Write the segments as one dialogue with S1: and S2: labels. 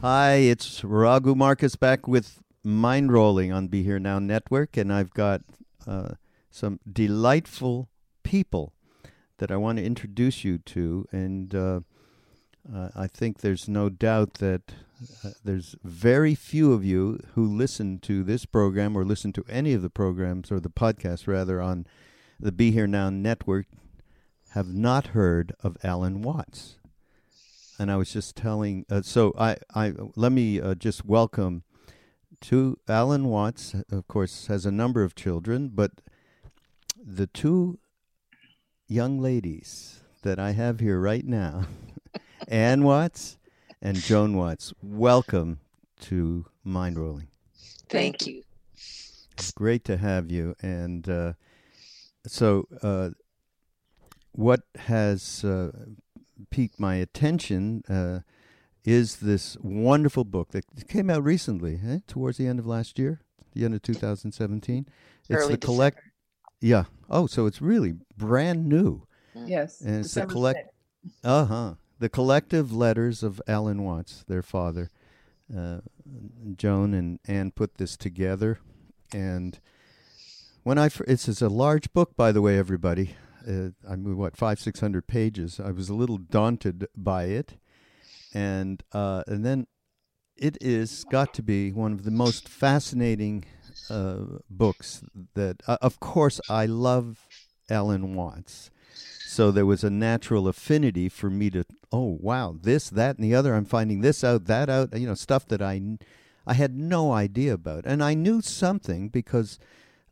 S1: Hi, it's Raghu Markus back with Mind Rolling on Be Here Now Network, and I've got uh, some delightful people that I want to introduce you to, and uh, uh, I think there's no doubt that uh, there's very few of you who listen to this program or listen to any of the programs or the podcast rather on the Be Here Now Network have not heard of Alan Watts and I was just telling. Uh, so I, I let me uh, just welcome to Alan Watts. Of course, has a number of children, but the two young ladies that I have here right now, Anne Watts and Joan Watts. Welcome to Mindrolling.
S2: Thank you.
S1: It's great to have you. And uh, so, uh, what has uh, piqued my attention uh, is this wonderful book that came out recently, eh? towards the end of last year, the end of 2017. It's
S2: Early
S1: the collect.
S2: December.
S1: Yeah. Oh, so it's really brand new.
S3: Yes.
S1: And it's the collect. Uh huh. The collective letters of Alan Watts, their father. Uh, Joan and Anne put this together, and when I fir- this is a large book, by the way, everybody. Uh, I mean, what five six hundred pages. I was a little daunted by it, and uh, and then it is got to be one of the most fascinating uh, books that. Uh, of course, I love Alan Watts, so there was a natural affinity for me to. Oh wow, this, that, and the other. I'm finding this out, that out. You know, stuff that I, I had no idea about, and I knew something because.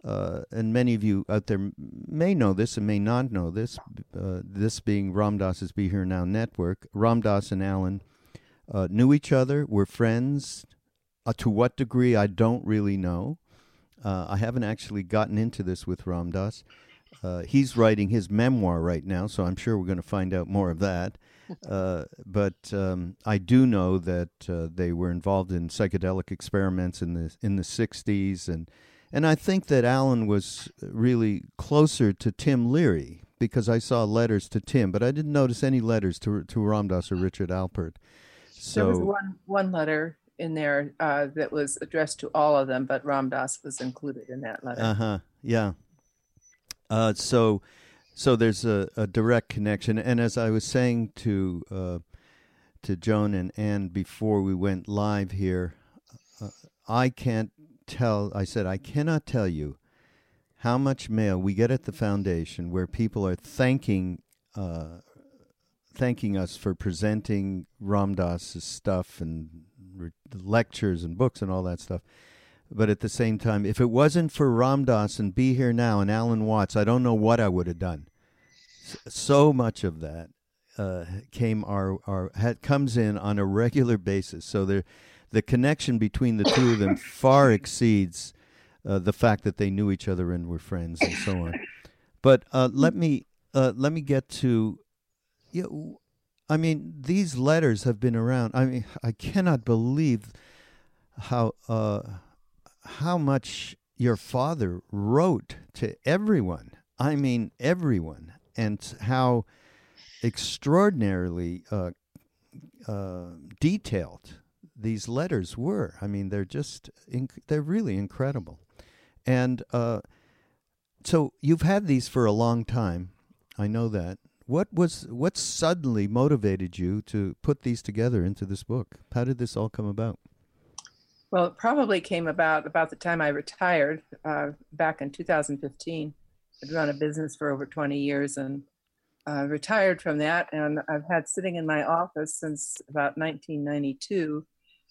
S1: Uh, and many of you out there may know this and may not know this. Uh, this being Ram Dass's Be Here Now network, Ram Dass and Alan uh, knew each other, were friends. Uh, to what degree, I don't really know. Uh, I haven't actually gotten into this with Ram Dass. Uh, he's writing his memoir right now, so I'm sure we're going to find out more of that. Uh, but um, I do know that uh, they were involved in psychedelic experiments in the in the '60s, and and I think that Alan was really closer to Tim Leary because I saw letters to Tim, but I didn't notice any letters to to Ram Dass or Richard Alpert. So
S3: there was one one letter in there uh, that was addressed to all of them, but Ram Dass was included in that letter.
S1: Uh huh. Yeah. Uh, so, so there's a, a direct connection, and as I was saying to uh, to Joan and Anne before we went live here, uh, I can't tell. I said I cannot tell you how much mail we get at the foundation where people are thanking uh, thanking us for presenting Ram Dass's stuff and re- lectures and books and all that stuff. But at the same time, if it wasn't for Ram Dass and Be Here Now and Alan Watts, I don't know what I would have done. So much of that uh, came our our had, comes in on a regular basis. So the the connection between the two of them far exceeds uh, the fact that they knew each other and were friends and so on. But uh, let me uh, let me get to you. know, I mean, these letters have been around. I mean, I cannot believe how uh, how much your father wrote to everyone. I mean, everyone, and how extraordinarily uh, uh, detailed these letters were. I mean, they're just inc- they're really incredible. And uh, so you've had these for a long time. I know that. What was what suddenly motivated you to put these together into this book? How did this all come about?
S3: Well, it probably came about about the time I retired uh, back in 2015. I'd run a business for over 20 years and uh, retired from that. And I've had sitting in my office since about 1992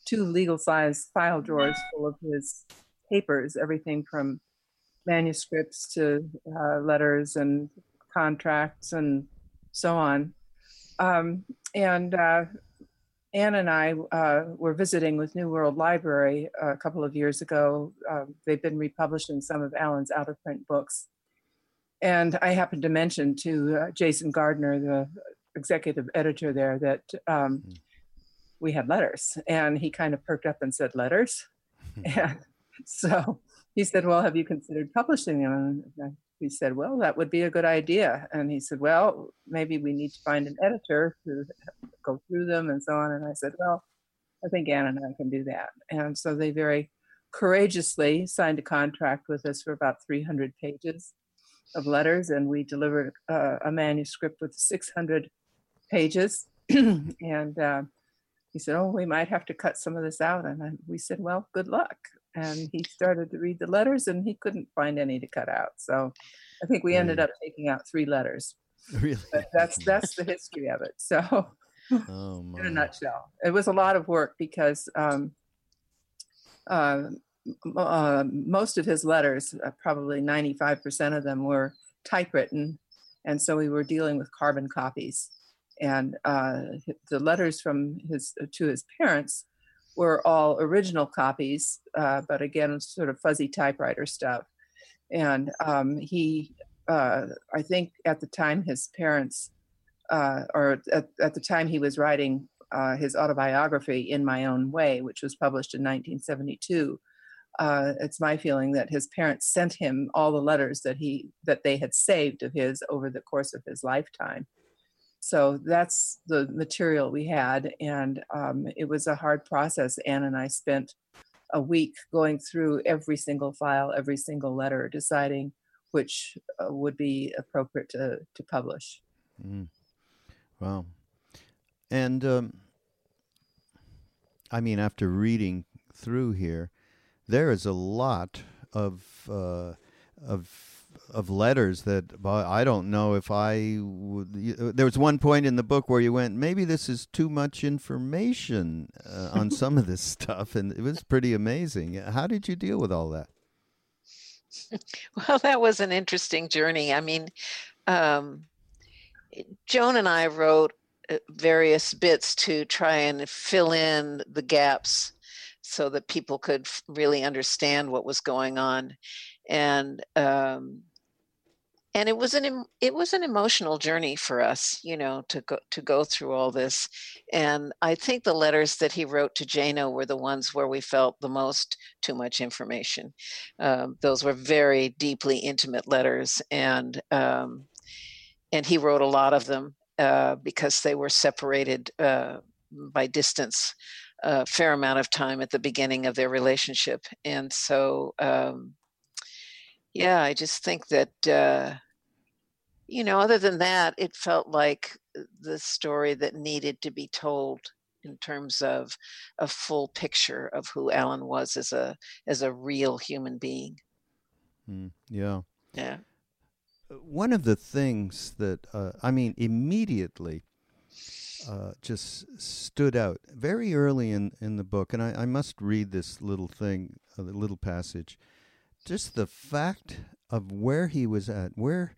S3: two legal size file drawers full of his papers, everything from manuscripts to uh, letters and contracts and so on. Um, and uh, Anne and I uh, were visiting with New World Library a couple of years ago. Uh, they've been republishing some of Alan's out of print books. And I happened to mention to uh, Jason Gardner, the executive editor there, that um, mm. We had letters. And he kind of perked up and said, Letters? and so he said, Well, have you considered publishing them? And we said, Well, that would be a good idea. And he said, Well, maybe we need to find an editor to go through them and so on. And I said, Well, I think Anne and I can do that. And so they very courageously signed a contract with us for about 300 pages of letters, and we delivered uh, a manuscript with 600 pages. and uh, he said, "Oh, we might have to cut some of this out," and I, we said, "Well, good luck." And he started to read the letters, and he couldn't find any to cut out. So I think we ended up taking out three letters.
S1: Really?
S3: But that's that's the history of it. So, oh, in a nutshell, it was a lot of work because um, uh, uh, most of his letters, uh, probably 95% of them, were typewritten. And so we were dealing with carbon copies. And uh, the letters from his to his parents were all original copies, uh, but again, sort of fuzzy typewriter stuff. And um, he, uh, I think at the time his parents, or at, at the time he was writing his autobiography, In My Own Way, which was published in 1972, uh, it's my feeling that his parents sent him all the letters that he that they had saved of his over the course of his lifetime. So that's the material we had, and um, it was a hard process. Anne and I spent a week going through every single file, every single letter, deciding which uh, would be appropriate to to publish.
S1: Mm. Wow, and um, I mean, after reading through here, there is a lot of uh, of of letters that I don't know if I would. Uh, there was one point in the book where you went, maybe this is too much information uh, on some of this stuff, and it was pretty amazing. How did you deal with all that?
S2: Well, that was an interesting journey. I mean, um, Joan and I wrote uh, various bits to try and fill in the gaps so that people could really understand what was going on and um, and it was an it was an emotional journey for us you know to go to go through all this and i think the letters that he wrote to jano were the ones where we felt the most too much information um, those were very deeply intimate letters and um, and he wrote a lot of them uh, because they were separated uh, by distance a fair amount of time at the beginning of their relationship. And so, um, yeah, I just think that, uh, you know, other than that, it felt like the story that needed to be told in terms of a full picture of who Alan was as a as a real human being.
S1: Mm, yeah.
S2: Yeah.
S1: Uh, one of the things that uh, I mean immediately uh, just stood out very early in, in the book, and I, I must read this little thing, a uh, little passage. Just the fact of where he was at, where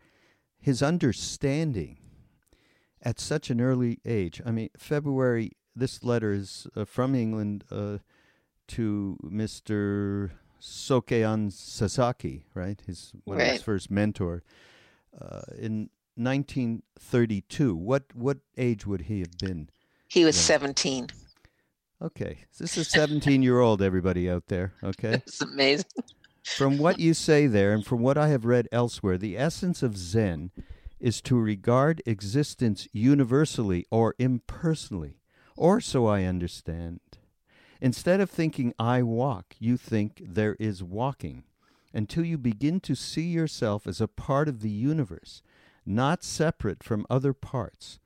S1: his understanding at such an early age. I mean, February, this letter is uh, from England uh, to Mr. Sokei-an Sasaki, right? His one right. of his first mentor. Uh, in 1932, what what age would he have been?
S2: He was then? 17.
S1: Okay, this is a 17 year old. Everybody out there, okay?
S2: It's amazing.
S1: From what you say there, and from what I have read elsewhere, the essence of Zen is to regard existence universally or impersonally, or so I understand. Instead of thinking I walk, you think there is walking, until you begin to see yourself as a part of the universe not separate from other parts,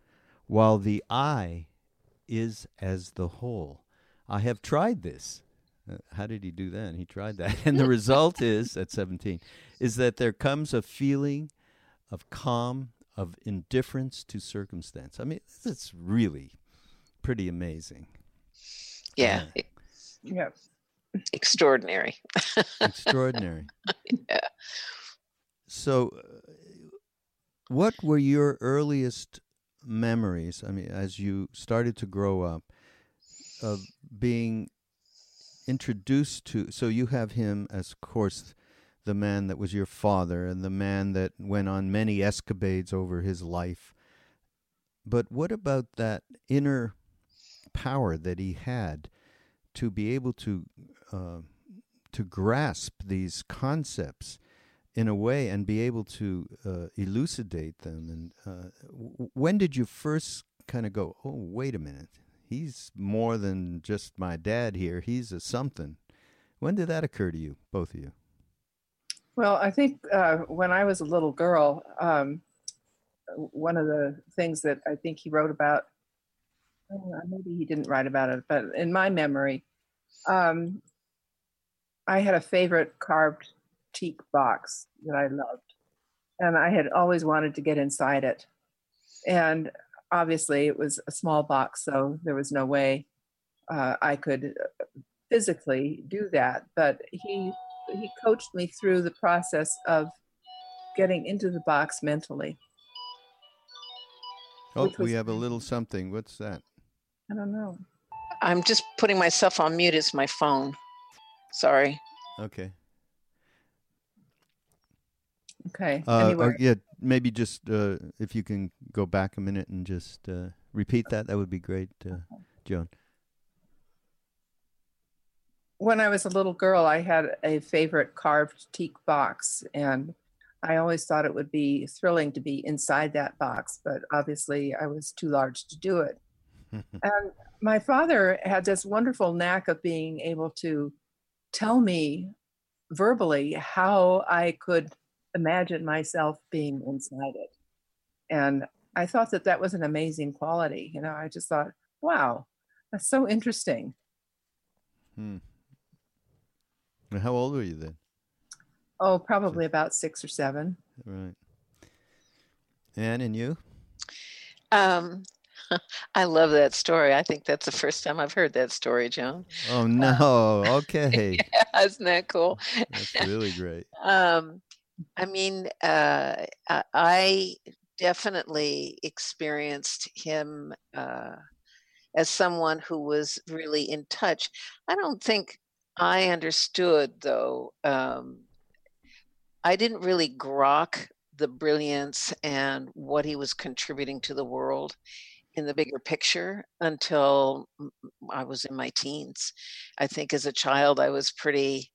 S1: while the I is as the whole. I have tried this. Uh, how did he do that? He tried that. And the result is, at 17, is that there comes a feeling of calm, of indifference to circumstance. I mean, it's really pretty amazing.
S2: Yeah.
S1: Uh,
S3: Yeah.
S2: Extraordinary.
S1: extraordinary.
S2: Yeah.
S1: So, uh, what were your earliest memories? I mean, as you started to grow up, of being introduced to. So you have him as, of course, the man that was your father and the man that went on many escapades over his life. But what about that inner power that he had to be able to uh, to grasp these concepts in a way and be able to uh, elucidate them? And uh, w- when did you first kind of go, "Oh, wait a minute, he's more than just my dad here. He's a something." When did that occur to you, both of you?
S3: Well, I think uh, when I was a little girl, um, one of the things that I think he wrote about, uh, maybe he didn't write about it, but in my memory, um, I had a favorite carved teak box that I loved. And I had always wanted to get inside it. And obviously, it was a small box, so there was no way uh, I could physically do that. But he he coached me through the process of getting into the box mentally.
S1: Oh,
S3: Which
S1: we have a little something. What's that?
S3: I don't know.
S2: I'm just putting myself on mute. It's my phone. Sorry.
S1: Okay.
S3: Okay.
S1: Uh,
S3: anyway,
S1: uh, yeah, maybe just uh, if you can go back a minute and just uh, repeat that, that would be great, uh, Joan.
S3: when I was a little girl, I had a favorite carved teak box, and I always thought it would be thrilling to be inside that box, but obviously I was too large to do it. And my father had this wonderful knack of being able to tell me verbally how I could imagine myself being inside it. And I thought that that was an amazing quality. You know, I just thought, wow, that's so interesting.
S1: Hmm. And How old were you then?
S3: Oh, probably about six or seven.
S1: Right. Anne and you?
S2: Um, I love that story. I think that's the first time I've heard that story, Joan.
S1: Oh no. Okay.
S2: yeah, Isn't that cool?
S1: That's really great.
S2: Um, I mean, uh, I- definitely experienced him uh, as someone who was really in touch. I don't think I understood, though. Um, I didn't really grok the brilliance and what he was contributing to the world in the bigger picture until I was in my teens. I think as a child, I was pretty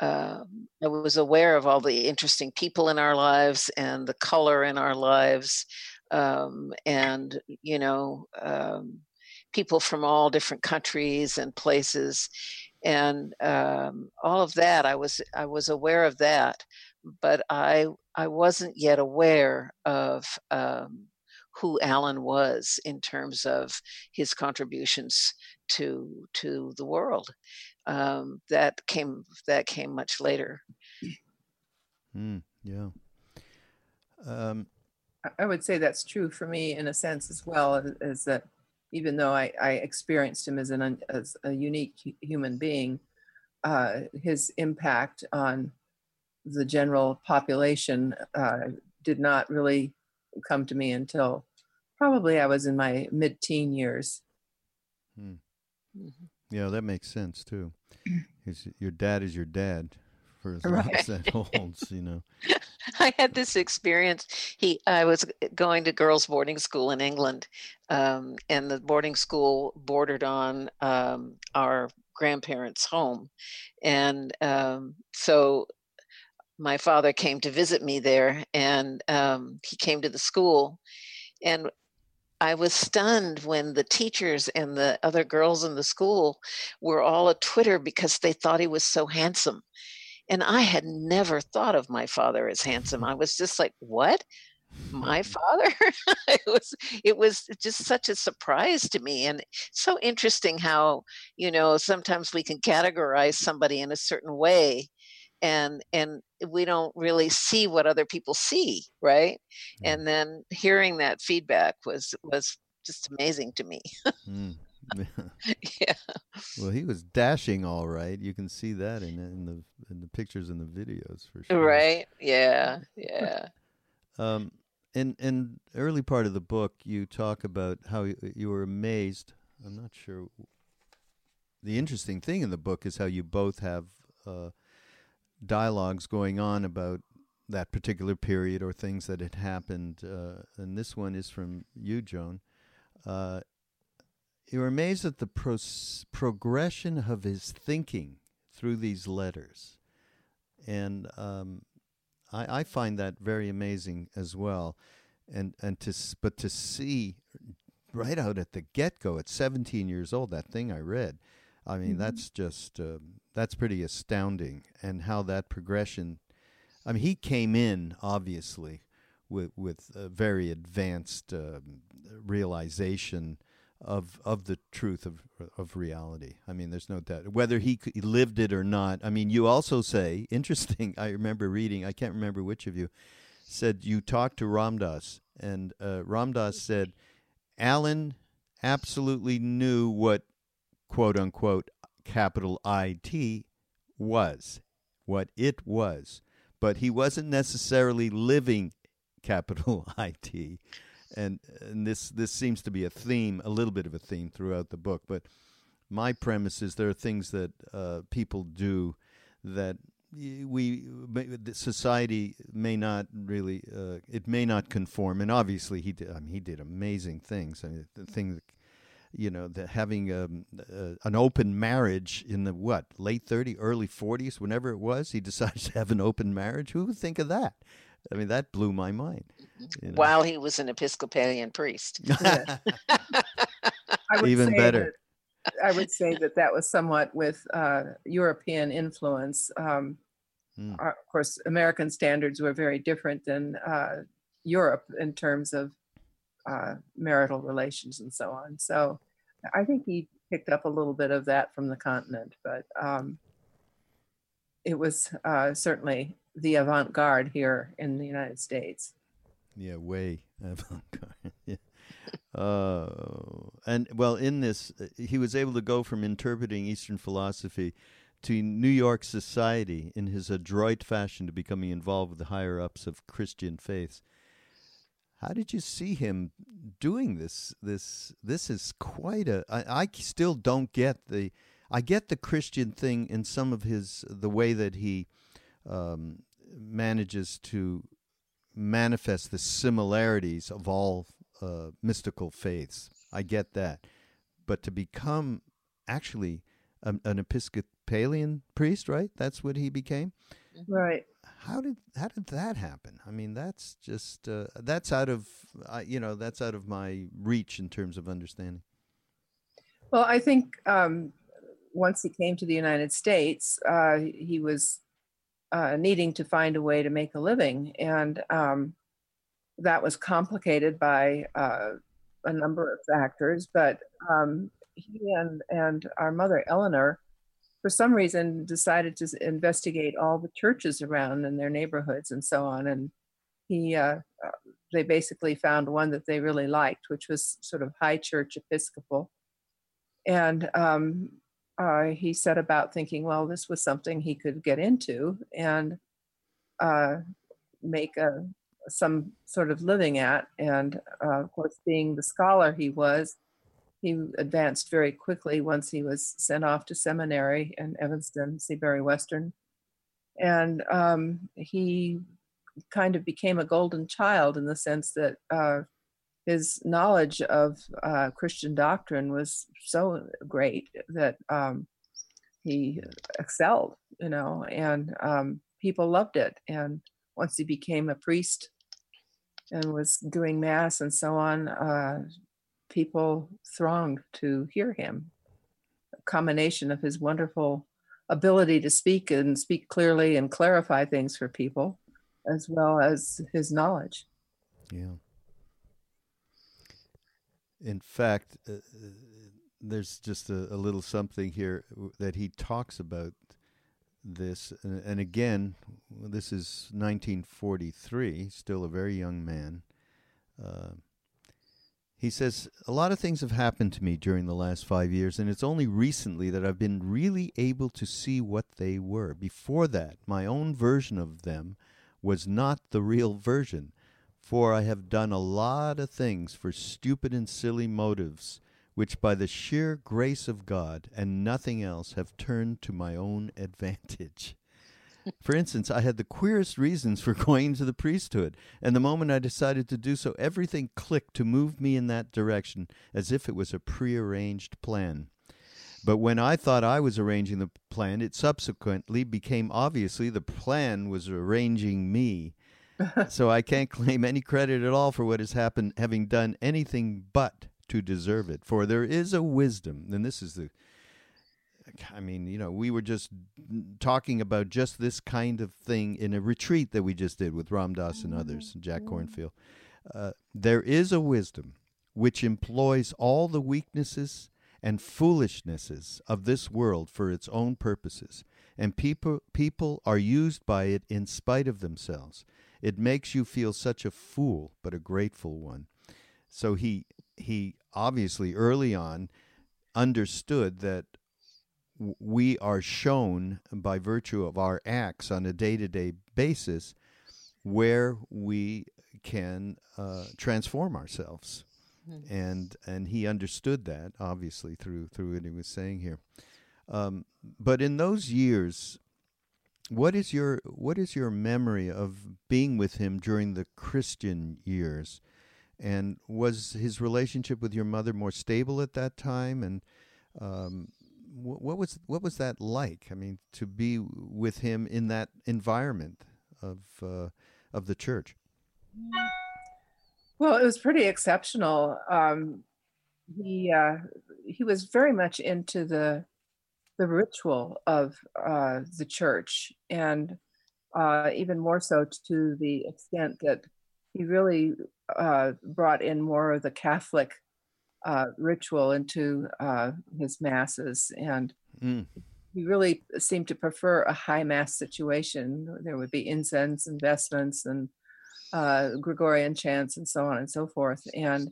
S2: um, I was aware of all the interesting people in our lives and the color in our lives, um, and you know, um, people from all different countries and places, and um, all of that. I was I was aware of that, but I I wasn't yet aware of um, who Alan was in terms of his contributions to to the world um, that came that came much later.
S1: Hmm. yeah. Um,
S3: I- I would say that's true for me in a sense as well, as- as that even though I, I experienced him as an as a unique human being, uh, his impact on the general population uh, did not really come to me until probably I was in my mid-teen years.
S2: Mhm.
S1: Yeah, that makes sense too. your dad is your dad for as long
S3: Right.
S1: as that holds, you know.
S2: I had this experience. He, I was going to girls' boarding school in England, um, and the boarding school bordered on um, our grandparents' home, and um, so my father came to visit me there, and um, he came to the school, and I was stunned when the teachers and the other girls in the school were all a Twitter because they thought he was so handsome. And I had never thought of my father as handsome. I was just like, what? my mm-hmm. father it was it was just such a surprise to me and so interesting how you know sometimes we can categorize somebody in a certain way and and we don't really see what other people see right? Mm. and then hearing that feedback was was just amazing to me. Mm.
S1: yeah. Well he was dashing all right. You can see that in in the in the pictures and the videos for sure.
S2: Right? Yeah. Yeah.
S1: Um in in early part of the book you talk about how you, you were amazed. I'm not sure the interesting thing in the book is how you both have uh, dialogues going on about that particular period or things that had happened. Uh, and this one is from you, Joan. Uh, you're amazed at the pro- progression of his thinking through these letters. And um, I, I, find that very amazing as well. And, and to, but to see right out at the get go at 17 years old, that thing I read, I mean, mm-hmm. that's just um, that's pretty astounding, and how that progression. I mean, he came in obviously with with a very advanced uh, realization of of the truth of of reality. I mean, there's no doubt whether he, lived it or not. I mean, you also say interesting. I remember reading. I can't remember which of you said you talked to Ram Dass, and uh, Ram Dass said Alan absolutely knew what quote unquote capital IT was, what it was. But he wasn't necessarily living capital IT. And, and this this seems to be a theme, a little bit of a theme throughout the book. But my premise is there are things that uh, people do that we society may not really uh, it may not conform and obviously he did I mean he did amazing things I mean the thing that you know, the, having um, uh, an open marriage in the what late 30s, early 40s, whenever it was, he decides to have an open marriage. Who would think of that? I mean, that blew my mind.
S2: You know? While he was an Episcopalian priest.
S1: Even better.
S3: That, I would say that that was somewhat with uh, European influence. Um, mm. of course, American standards were very different than uh, Europe in terms of uh, marital relations and so on. So I think he picked up a little bit of that from the continent, but um, it was uh, certainly the avant garde here in the United States.
S1: Yeah, way avant garde. yeah. Uh, and well, in this, uh, he was able to go from interpreting Eastern philosophy to New York society in his adroit fashion to becoming involved with the higher ups of Christian faiths. How did you see him doing this? This this is quite a. I, I still don't get the. I get the Christian thing in some of his the way that he um, manages to manifest the similarities of all uh, mystical faiths. I get that, but to become actually an Episcopalian priest, right? That's what he became.
S3: Right
S1: how did how did that happen? I mean, that's just uh, that's out of uh, you know that's out of my reach in terms of understanding.
S3: Well, I think um, once he came to the United States, uh, he was uh, needing to find a way to make a living, and um, that was complicated by uh, a number of factors. But um, he and and our mother Eleanor for some reason decided to investigate all the churches around in their neighborhoods and so on and he uh, uh, they basically found one that they really liked which was sort of high church episcopal. And um, uh, he set about thinking well this was something he could get into and uh, make a some sort of living at. And uh, of course being the scholar he was he advanced very quickly once he was sent off to seminary in Evanston, Seabury Western. And um, he kind of became a golden child in the sense that uh, his knowledge of uh, Christian doctrine was so great that um, he excelled, you know, and um, people loved it. And once he became a priest and was doing mass and so on, uh, people thronged to hear him. A combination of his wonderful ability to speak and speak clearly and clarify things for people, as well as his knowledge.
S1: Yeah. In fact, uh, there's just a, a, little something here that he talks about this. And, and again, this is 1943, still a very young man. Uh, he says, A lot of things have happened to me during the last five years, and it's only recently that I've been really able to see what they were. Before that, my own version of them was not the real version, for I have done a lot of things for stupid and silly motives, which by the sheer grace of God and nothing else have turned to my own advantage. For instance, I had the queerest reasons for going into the priesthood, and the moment I decided to do so, everything clicked to move me in that direction as if it was a prearranged plan. But when I thought I was arranging the plan, it subsequently became obviously the plan was arranging me. so I can't claim any credit at all for what has happened, having done anything but to deserve it. For there is a wisdom, and this is the I mean, you know, we were just talking about just this kind of thing in a retreat that we just did with Ram Dass and others, Jack Kornfield. Uh, there is a wisdom which employs all the weaknesses and foolishnesses of this world for its own purposes, and people people are used by it in spite of themselves. It makes you feel such a fool, but a grateful one. So he he obviously early on understood that we are shown by virtue of our acts on a day to day basis where we can uh, transform ourselves. Mm-hmm. And and he understood that obviously through through what he was saying here. Um, but in those years, what is your what is your memory of being with him during the Christian years? And was his relationship with your mother more stable at that time? And um, what was what was that like? I mean, to be with him in that environment of uh, of the church.
S3: Well, it was pretty exceptional. Um, he uh, he was very much into the the ritual of uh, the church, and uh, even more so to the extent that he really uh, brought in more of the Catholic uh, ritual into uh, his masses, and mm. he really seemed to prefer a high mass situation. There would be incense and vestments and uh, Gregorian chants and so on and so forth, and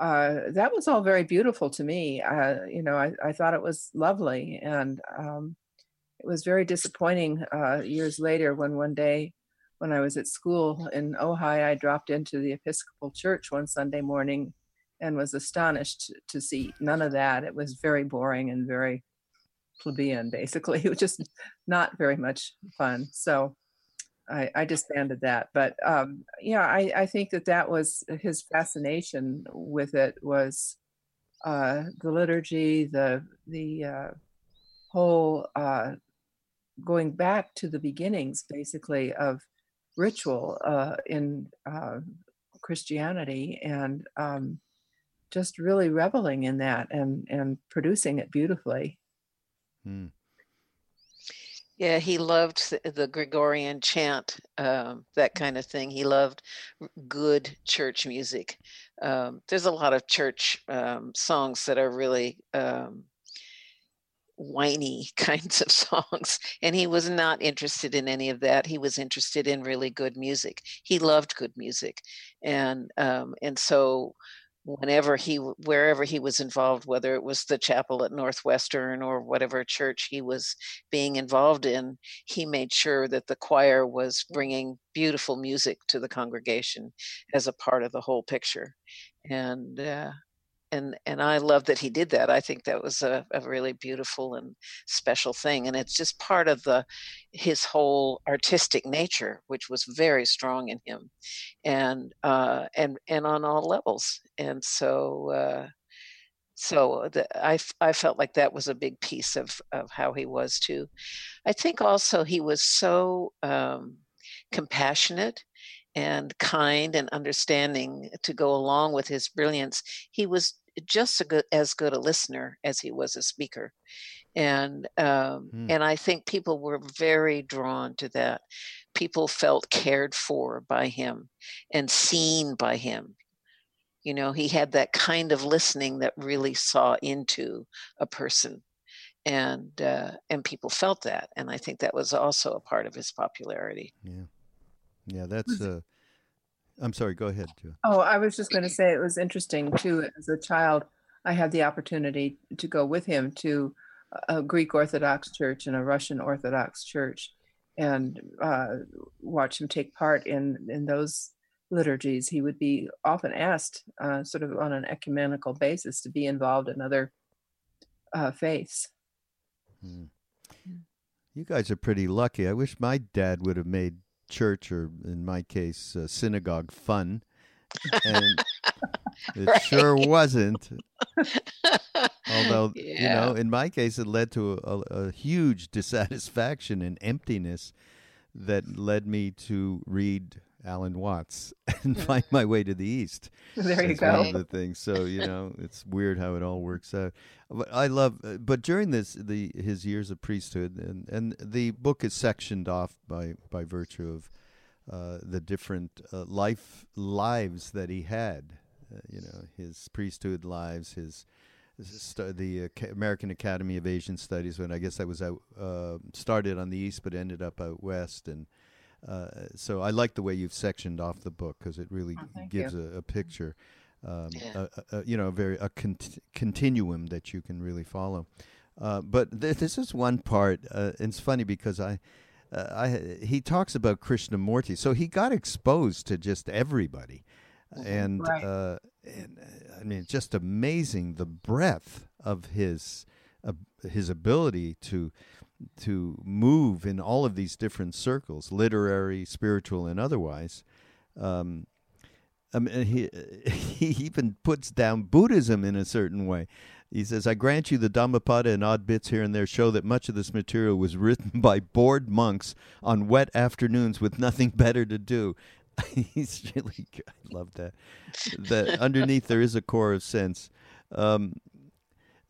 S3: uh, that was all very beautiful to me. Uh, you know, I, I, thought it was lovely, and um, it was very disappointing uh, years later when one day when I was at school in Ojai, I dropped into the Episcopal Church one Sunday morning and was astonished to see none of that. It was very boring and very plebeian, basically. It was just not very much fun. So I, I disbanded that. But um, yeah, I, I think that that was his fascination with it was uh, the liturgy, the the uh, whole uh, going back to the beginnings, basically of ritual uh, in uh, Christianity, and um, just really reveling in that and and producing it beautifully. Hmm.
S2: Yeah, he loved the Gregorian chant, um, that kind of thing. He loved good church music. Um, there's a lot of church um, songs that are really um, whiny kinds of songs, and he was not interested in any of that. He was interested in really good music. He loved good music, and um, and so whenever he wherever he was involved whether it was the chapel at northwestern or whatever church he was being involved in he made sure that the choir was bringing beautiful music to the congregation as a part of the whole picture. And uh, and and I love that he did that. I think that was a, a really beautiful and special thing, and it's just part of the his whole artistic nature, which was very strong in him, and uh, and and on all levels. And so uh, so the, I I felt like that was a big piece of of how he was too. I think also he was so um, compassionate and kind and understanding to go along with his brilliance. He was just good, as good a listener as he was a speaker, and um, mm. and I think people were very drawn to that. people felt cared for by him and seen by him. You know, he had that kind of listening that really saw into a person and uh, and people felt that, and I think that was also a part of his popularity.
S1: Yeah, yeah, that's. Uh, I'm sorry. Go ahead, Joe.
S3: Oh, I was just going to say it was interesting too. As a child, I had the opportunity to go with him to a Greek Orthodox church and a Russian Orthodox church, and uh, watch him take part in in those liturgies. He would be often asked, uh, sort of on an ecumenical basis, to be involved in other uh, faiths.
S1: Hmm. You guys are pretty lucky. I wish my dad would have made church, or in my case, uh, synagogue, fun. And it right. sure wasn't. Although, yeah. you know, in my case, it led to a, a, huge dissatisfaction and emptiness that led me to read Alan Watts and find my way to the east.
S3: There That's you
S1: go. One of the things. So you know, it's weird how it all works out. But I love. Uh, but during this, the his years of priesthood, and and the book is sectioned off by by virtue of uh, the different uh, life lives that he had. Uh, you know, his priesthood lives, his the American Academy of Asian Studies, when I guess that was out, uh, started on the east but ended up out west, and uh, so I like the way you've sectioned off the book because it really
S3: oh,
S1: gives a, a, picture, um, yeah. a, a, you know, a very a cont- continuum that you can really follow. Uh, but th- this is one part. Uh, it's funny because I, uh, I he talks about Krishnamurti, so he got exposed to just everybody, mm-hmm. and right. Uh, and I mean, just amazing the breadth of his his ability to to move in all of these different circles, literary, spiritual, and otherwise. Um, I mean, he he even puts down Buddhism in a certain way. He says, "I grant you the Dhammapada and odd bits here and there show that much of this material was written by bored monks on wet afternoons with nothing better to do." He's really good. I love that. That underneath there is a core of sense. Um,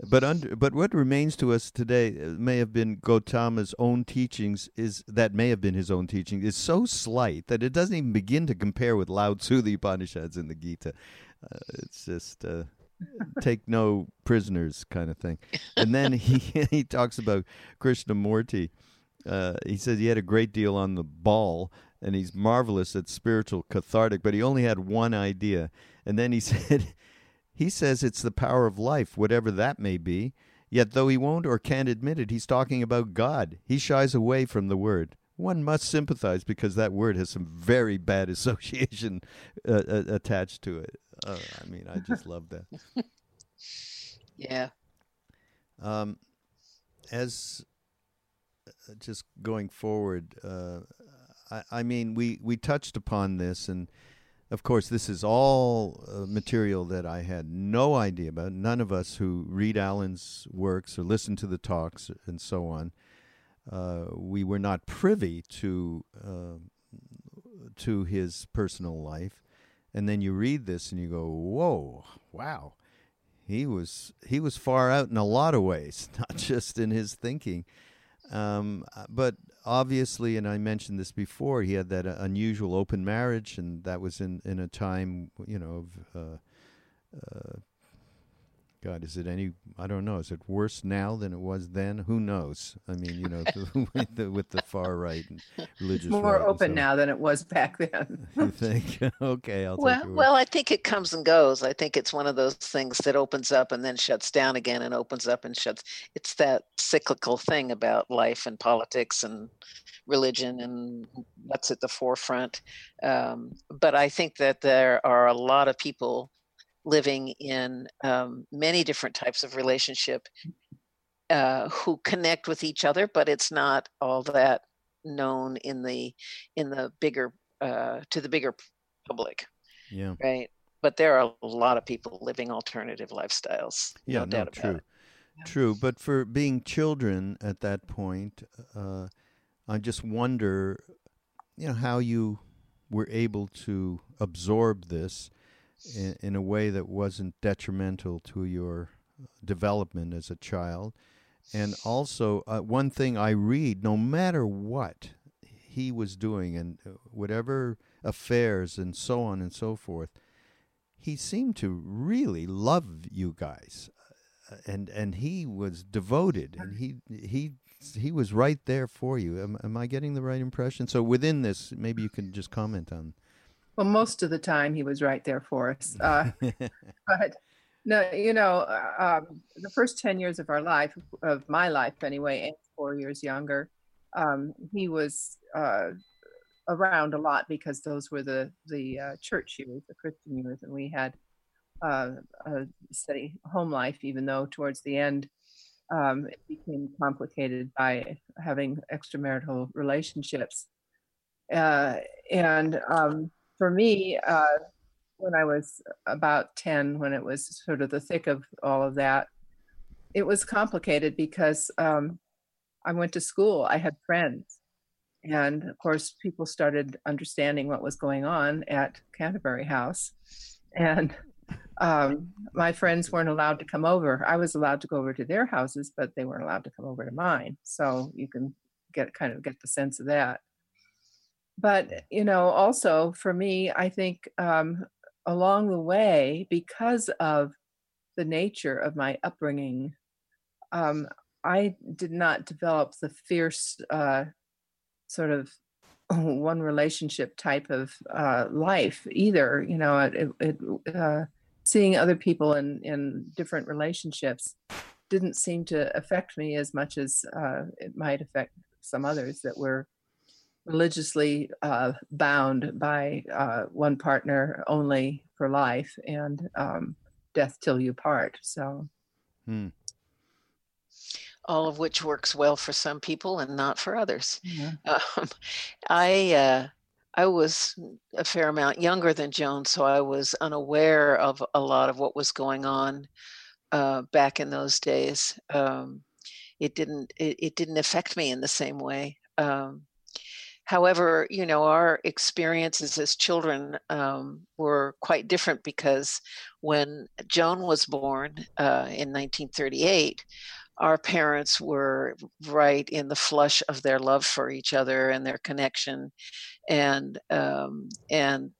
S1: but under, but what remains to us today uh, may have been Gautama's own teachings is that may have been his own teaching is so slight that it doesn't even begin to compare with Lao Tzu, the Upanishads, and the Gita. Uh, it's just uh, take no prisoners kind of thing. And then he he talks about Krishnamurti. Uh, he says he had a great deal on the ball, and he's marvelous at spiritual cathartic, but he only had one idea. And then he said he says it's the power of life, whatever that may be. Yet, though he won't or can't admit it, he's talking about God. He shies away from the word. One must sympathize because that word has some very bad association uh, uh, attached to it. Uh, I mean, I just love that.
S2: yeah.
S1: Um, as uh, just going forward, uh, I, I mean, we, we touched upon this and of course, this is all uh, material that I had no idea about. None of us who read Alan's works or listen to the talks and so on, uh, we were not privy to uh, to his personal life. And then you read this and you go, "Whoa, wow." He was he was far out in a lot of ways, not just in his thinking. Um, but obviously, and I mentioned this before, he had that uh, unusual open marriage, and that was in, in a time, you know, of uh, uh, God, is it any? I don't know. Is it worse now than it was then? Who knows? I mean, you know, with, the, with the far right and religious.
S3: It's more
S1: right
S3: open
S1: so.
S3: now than it was back then.
S1: you think? okay, I'll
S2: well, well, I think it comes and goes. I think it's one of those things that opens up and then shuts down again, and opens up and shuts. It's that cyclical thing about life and politics and religion and what's at the forefront. Um, but I think that there are a lot of people living in um, many different types of relationship uh, who connect with each other, but it's not all that known in the in the bigger uh, to the bigger public.
S1: Yeah.
S2: Right. But there are a lot of people living alternative lifestyles.
S1: Yeah,
S2: no,
S1: no true. True, but for being children at that point, uh, I just wonder, you know, how you were able to absorb this in, in a way that wasn't detrimental to your development as a child. And also, uh, one thing I read, no matter what, he was doing and uh, whatever affairs and so on and so forth, he seemed to really love you guys, uh, and and he was devoted, and he he he was right there for you. Am, am I getting the right impression? So within this, maybe you can just comment on.
S3: Well, most of the time he was right there for us. Uh, but no, you know, uh, um, the first 10 years of our life, of my life anyway, and four years younger, um, he was uh, around a lot because those were the, the uh, church years, the Christian years, and we had uh, a steady home life, even though towards the end um, it became complicated by having extramarital relationships. Uh, and um, for me, uh, when I was about 10, when it was sort of the thick of all of that, it was complicated because um, I went to school, I had friends. And of course, people started understanding what was going on at Canterbury House. And um, my friends weren't allowed to come over. I was allowed to go over to their houses, but they weren't allowed to come over to mine. So you can get kind of get the sense of that. But you know, also for me, I think um, along the way, because of the nature of my upbringing, um, I did not develop the fierce uh, sort of one relationship type of uh, life either. You know, it, it uh, seeing other people in in different relationships didn't seem to affect me as much as uh, it might affect some others that were religiously uh, bound by uh, one partner only for life and um, death till you part. So, hmm.
S2: all of which works well for some people and not for others. Yeah. Um, I uh, I was a fair amount younger than Joan, so I was unaware of a lot of what was going on uh, back in those days. Um, it didn't it, it, didn't affect me in the same way. Um, However, you know, our experiences as children um, were quite different because when Joan was born uh, in 1938, our parents were right in the flush of their love for each other and their connection, and um, and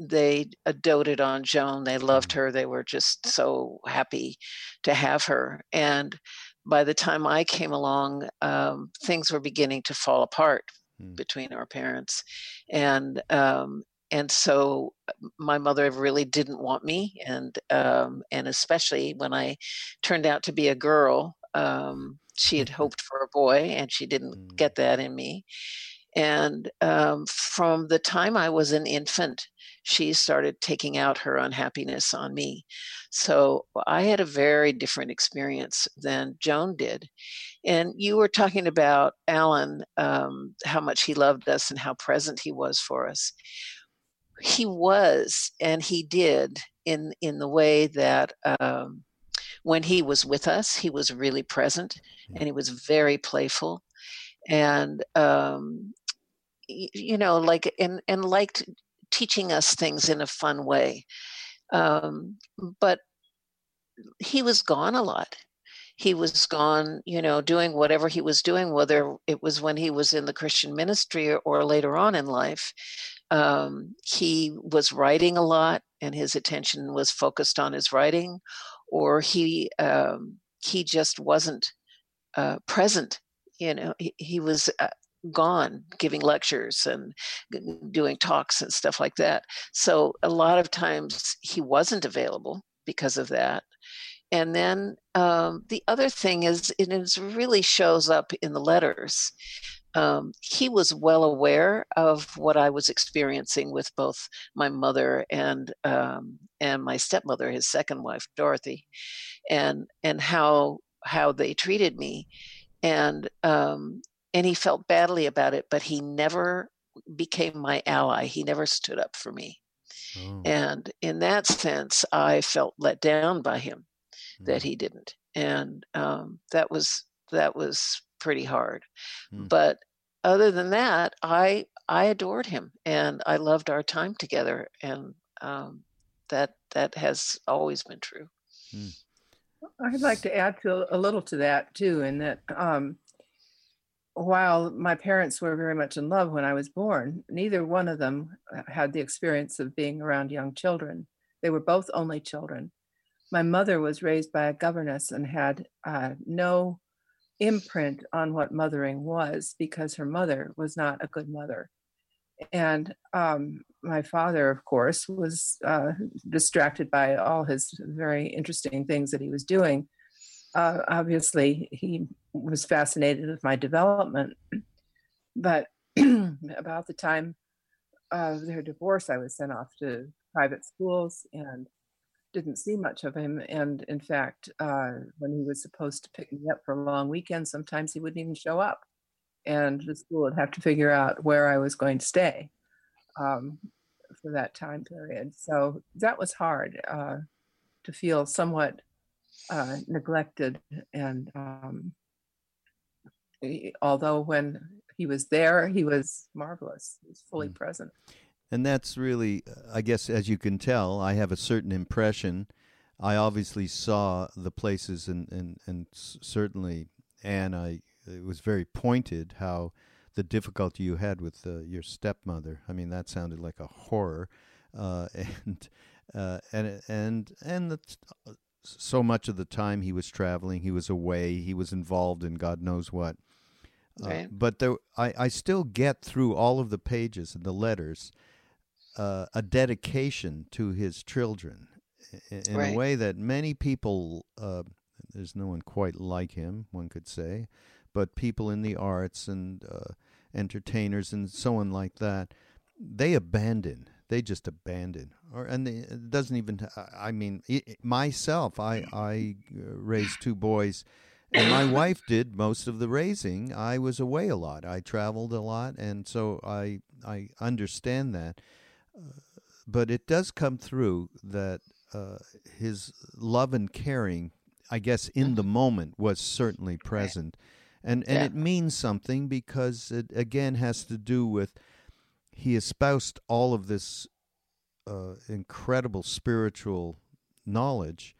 S2: they doted on Joan. They loved mm. her. They were just so happy to have her. And by the time I came along, um, things were beginning to fall apart mm. between our parents, and um, and so uh, my mother really didn't want me, and um, and especially when I turned out to be a girl, um, she had hoped for a boy, and she didn't mm. get that in me. And um, from the time I was an infant, she started taking out her unhappiness on me. So I had a very different experience than Joan did. And you were talking about Alan, um, how much he loved us and how present he was for us. He was, and he did in in the way that um, when he was with us, he was really present, and he was very playful, and um, you know, like and and liked teaching us things in a fun way. Um, but he was gone a lot he was gone, you know, doing whatever he was doing, whether it was when he was in the Christian ministry or, or later on in life. Um, he was writing a lot, and his attention was focused on his writing, or he um, he just wasn't uh, present. You know, he, he was. Uh, gone giving lectures and doing talks and stuff like that. So a lot of times he wasn't available because of that. And then um, the other thing is, it is really shows up in the letters. Um, he was well aware of what I was experiencing with both my mother and um, and my stepmother, his second wife, Dorothy, and and how how they treated me, and um, and he felt badly about it, but he never became my ally. He never stood up for me, oh. and in that sense, I felt let down by him that mm. he didn't, and um, that was that was pretty hard. Mm. But other than that, I I adored him, and I loved our time together, and um, that that has always been true. Mm.
S3: I'd like to add to a little to that too, in that um, while my parents were very much in love when I was born, neither one of them uh, had the experience of being around young children. They were both only children. My mother was raised by a governess and had uh, no imprint on what mothering was because her mother was not a good mother. And um, my father, of course, was uh, distracted by all his very interesting things that he was doing. Uh, obviously, he was fascinated with my development. But about the time of their divorce, I was sent off to private schools and didn't see much of him. And in fact, uh, when he was supposed to pick me up for a long weekend, sometimes he wouldn't even show up. And the school would have to figure out where I was going to stay um, for that time period. So that was hard uh, to feel somewhat uh, neglected. And um, although when he was there, he was marvelous, he was fully mm. present.
S1: And that's really, I guess, as you can tell, I have a certain impression. I obviously saw the places, and and and certainly, and I it was very pointed how the difficulty you had with uh, your stepmother. I mean, that sounded like a horror, uh, and uh, and and and the, so much of the time he was traveling, he was away, he was involved in God knows what. Uh, right. but there, I, I still get through all of the pages and the letters uh, a dedication to his children in, in right. a way that many people, uh, there's no one quite like him, one could say, but people in the arts and uh, entertainers and so on like that, they abandon. They just abandon, or and they, it doesn't even. I mean, it, myself, I I uh, raised two boys and my wife did most of the raising. I was away a lot. I traveled a lot, and so I I understand that but it does come through that uh, his love and caring, I guess, in the mm-hmm. moment was certainly present. And, and yeah. it means something because it again has to do with he espoused all of this uh, incredible spiritual knowledge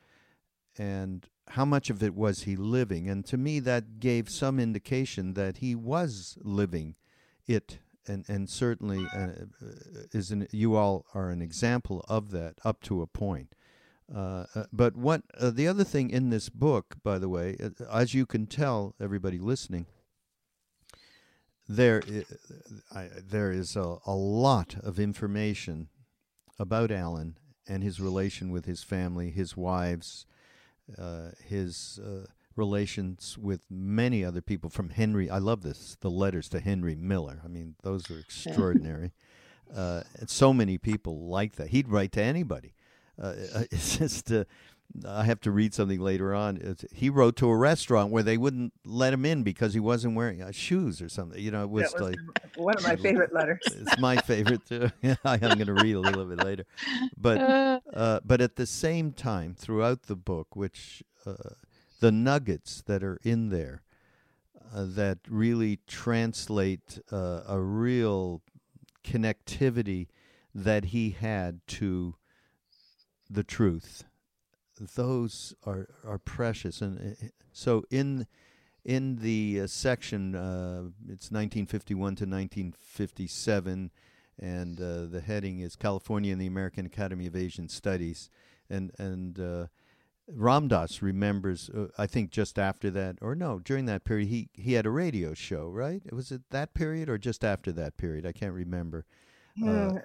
S1: and how much of it was he living and to me that gave some indication that he was living it and and certainly uh, is an, you all are an example of that up to a point. Uh, uh but what uh, the other thing in this book, by the way, uh, as you can tell, everybody listening, there I, there is a, a lot of information about Alan and his relation with his family, his wives, uh, his relations with many other people from Henry. I love this, the letters to Henry Miller. I mean, those are extraordinary. uh, and so many people like that. He'd write to anybody. Uh, it's just, uh, I have to read something later on. It's, he wrote to a restaurant where they wouldn't let him in because he wasn't wearing uh, shoes or something. You know, it was,
S3: was
S1: like
S3: one of my favorite letters.
S1: it's my favorite too. I'm going to read a little bit later, but uh. but at the same time, throughout the book, which uh, the nuggets that are in there uh, that really translate uh, a real connectivity that he had to the truth. Those are are precious, and uh, so in in the uh, section, uh, it's 1951 to 1957, and uh, the heading is California and the American Academy of Asian Studies, and and Ram Dass remembers, uh, I think, just after that, or no, during that period, he he had a radio show, right? Was it that period or just after that period? I can't remember.
S3: Uh, mm,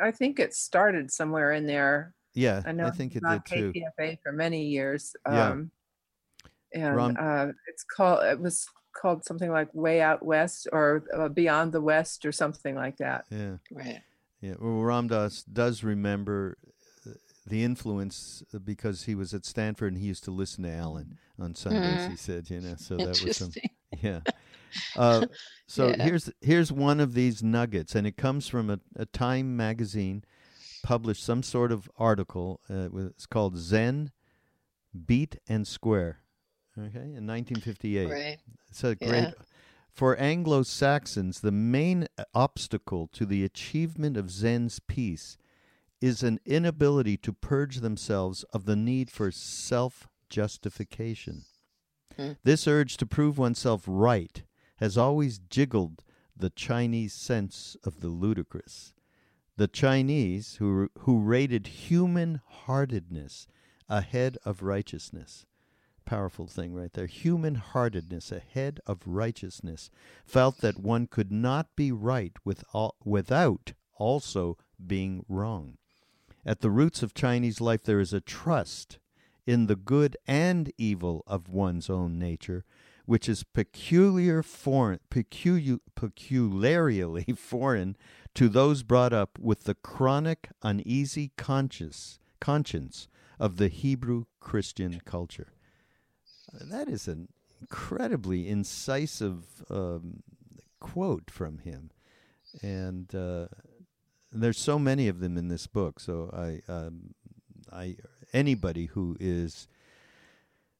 S3: I I think it started somewhere in there.
S1: Yeah, I know. I think it did
S3: too. KPFA for many years. Um, yeah. And Ram, uh, it's called. It was called something like Way Out West or uh, Beyond the West or something like that.
S1: Yeah.
S2: Right.
S1: Yeah. Well, Ram Dass does remember the influence uh, because he was at Stanford and he used to listen to Alan on Sundays. Mm. He said, you know, so that was some, yeah. Uh, so yeah. here's here's one of these nuggets, and it comes from a, a Time magazine, published some sort of article. Uh, it's called Zen, Beat and Square. Okay, in 1958. Right. It's a great. Yeah. For Anglo Saxons, the main obstacle to the achievement of Zen's peace is an inability to purge themselves of the need for self justification. Hmm. This urge to prove oneself right has always jiggled the Chinese sense of the ludicrous. The Chinese, who, who rated human heartedness ahead of righteousness, powerful thing right there, human heartedness ahead of righteousness, felt that one could not be right with all, without also being wrong. At the roots of Chinese life, there is a trust in the good and evil of one's own nature, which is peculiar foreign, peculiar, peculiarly foreign to those brought up with the chronic uneasy conscious, conscience of the Hebrew Christian culture. That is an incredibly incisive um, quote from him, and uh, there's so many of them in this book. So I, um, I anybody who is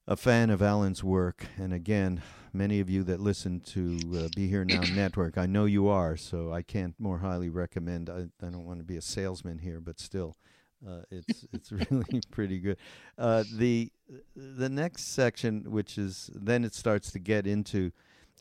S1: a fan of Alan's work, and again, many of you that listen to uh, Be Here Now Network, I know you are, so I can't more highly recommend. I, I don't want to be a salesman here, but still, uh, it's it's really pretty good. Uh, the the next section, which is then it starts to get into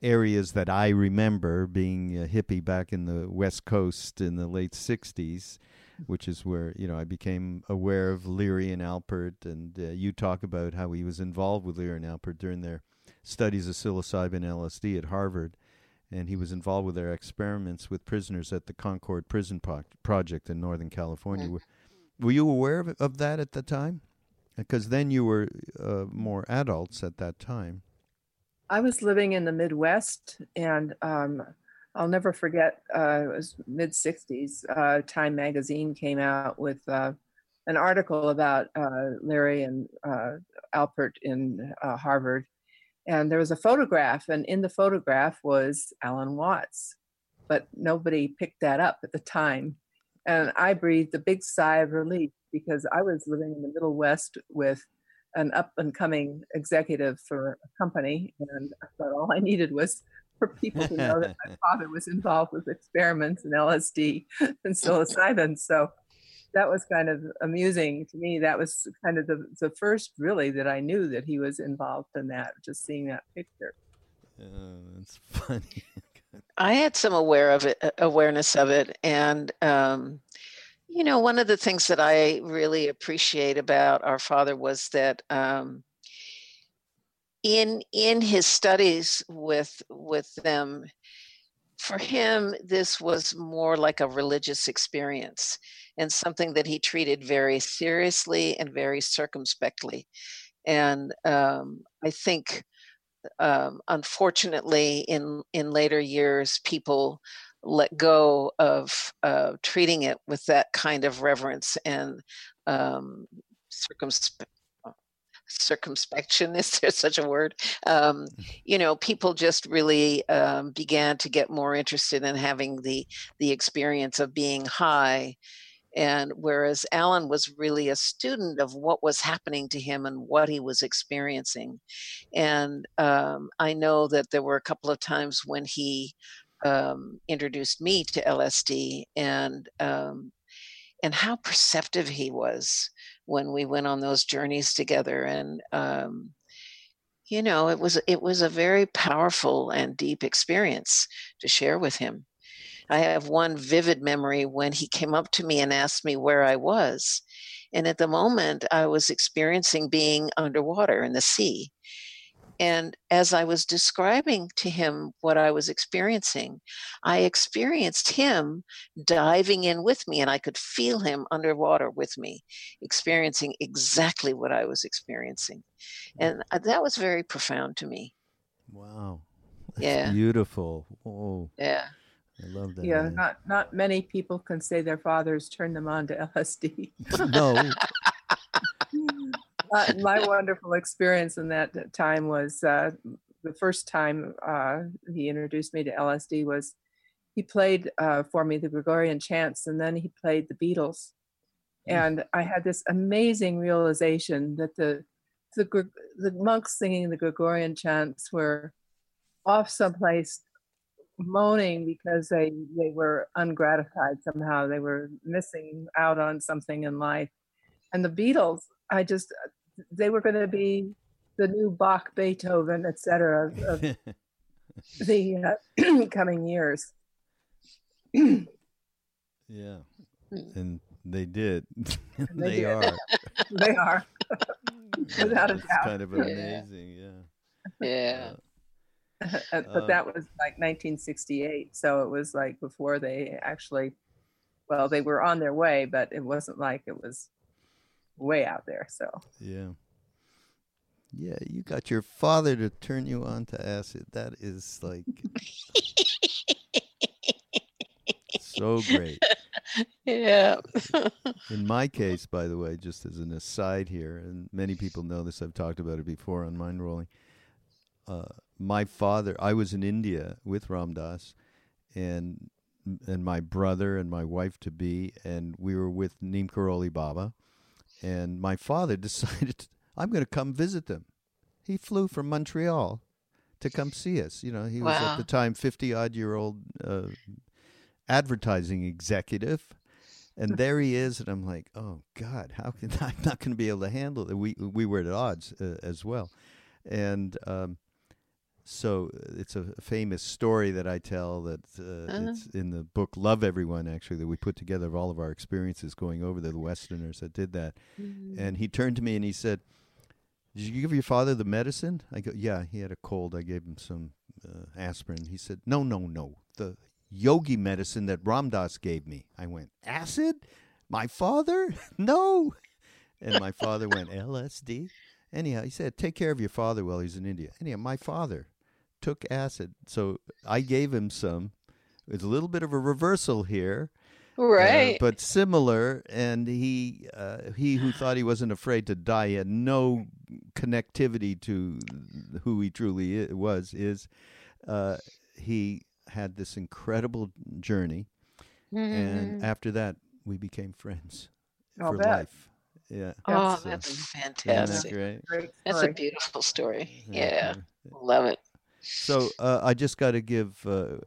S1: areas that I remember being a hippie back in the West Coast in the late '60s, which is where you know I became aware of Leary and Alpert, and uh, you talk about how he was involved with Leary and Alpert during their studies of psilocybin LSD at Harvard, and he was involved with their experiments with prisoners at the Concord Prison Pro- Project in Northern California. Were, were you aware of, of that at the time? Because then you were uh, more adults at that time.
S3: I was living in the Midwest, and um, I'll never forget. Uh, it was mid '60s. Uh, Time magazine came out with uh, an article about uh, Leary and uh, Alpert in uh, Harvard, and there was a photograph, and in the photograph was Alan Watts, but nobody picked that up at the time, and I breathed a big sigh of relief because I was living in the Middle West with an up and coming executive for a company, and I thought all I needed was for people to know that my father was involved with experiments in LSD and psilocybin. So that was kind of amusing to me. That was kind of the, the first really that I knew that he was involved in that, just seeing that picture.
S1: Oh, that's funny.
S2: I had some aware of it, awareness of it, and um, you know, one of the things that I really appreciate about our father was that um, in in his studies with with them, for him, this was more like a religious experience and something that he treated very seriously and very circumspectly. And um, I think, um, unfortunately, in in later years, people let go of uh, treating it with that kind of reverence and um, circumspection is there such a word um, mm-hmm. you know people just really um, began to get more interested in having the the experience of being high and whereas alan was really a student of what was happening to him and what he was experiencing and um, i know that there were a couple of times when he um, introduced me to lsd and um, and how perceptive he was when we went on those journeys together and um, you know it was it was a very powerful and deep experience to share with him. I have one vivid memory when he came up to me and asked me where i was and at the moment i was experiencing being underwater in the sea and as I was describing to him what I was experiencing, I experienced him diving in with me, and I could feel him underwater with me, experiencing exactly what I was experiencing. Mm. And uh, that was very profound to me.
S1: Wow. That's
S2: yeah.
S1: Beautiful. Oh.
S2: Yeah.
S1: I love that.
S3: Yeah, man. not not many people can say their fathers turned them on to LSD.
S1: no,
S3: uh, my wonderful experience in that time was uh, the first time uh, he introduced me to LSD was he played uh, for me the Gregorian chants and then he played the Beatles. Mm. And I had this amazing realization that the, the, the monks singing the Gregorian chants were off someplace moaning because they, they were ungratified somehow. They were missing out on something in life. And the Beatles, I just they were going to be the new Bach, Beethoven, etc. Of, the uh, coming years.
S1: yeah,
S2: Hmm.
S1: and they did.
S3: They
S1: they
S3: did.
S1: are.
S3: they are. Without a doubt.
S1: kind of
S2: Yeah.
S1: amazing. Yeah.
S2: Yeah.
S1: Uh,
S3: but
S1: Um,
S3: that was like 1968, so it was like before they actually, well, they were on their way, but it wasn't like it was way out there. So
S1: yeah. Yeah, you got your father to turn you on to acid. That is like so great.
S2: Yeah.
S1: In my case, by the way, just as an aside here, and many people know this, I've talked about it before on Mindrolling. Uh, my father, I was in India with Ram Dass, and and my brother and my wife to be, and we were with Neem Karoli Baba, and my father decided I'm going to come visit them. He flew from Montreal to come see us. You know, he was at the time fifty odd year old uh, advertising executive. And there he is, and I'm like, "Oh God, how can I'm not going to be able to handle it?" We we were at odds uh, as well, and um, so uh, it's a famous story that I tell that uh,
S2: Uh-huh.
S1: it's in the book "Love Everyone." Actually, that we put together of all of our experiences going over there, the Westerners that did that. And he turned to me and he said, "Did you give your father the medicine?" I go, "Yeah, he had a cold. I gave him some uh, aspirin." He said, "No, no, no. The yogi medicine that Ram Dass gave me." I went, "Acid? My father? no." And my father went, "LSD." Anyhow, he said, "Take care of your father while he's in India." Anyhow, my father took acid, so I gave him some. It's a little bit of a reversal here uh,
S2: Right.
S1: but similar. And he, uh, he who thought he wasn't afraid to die, had no connectivity to who he truly i- was. Is uh, he had this incredible journey, and
S2: Mhm.
S1: after that, we became friends
S3: I'll
S1: for
S3: bet.
S1: life. Yeah.
S2: oh,
S1: so-
S2: that's
S1: Isn't that
S2: fantastic.
S1: great?
S3: great
S2: That's a beautiful story. Yeah.
S1: yeah.
S2: Love it.
S1: So uh, I just got to give, uh,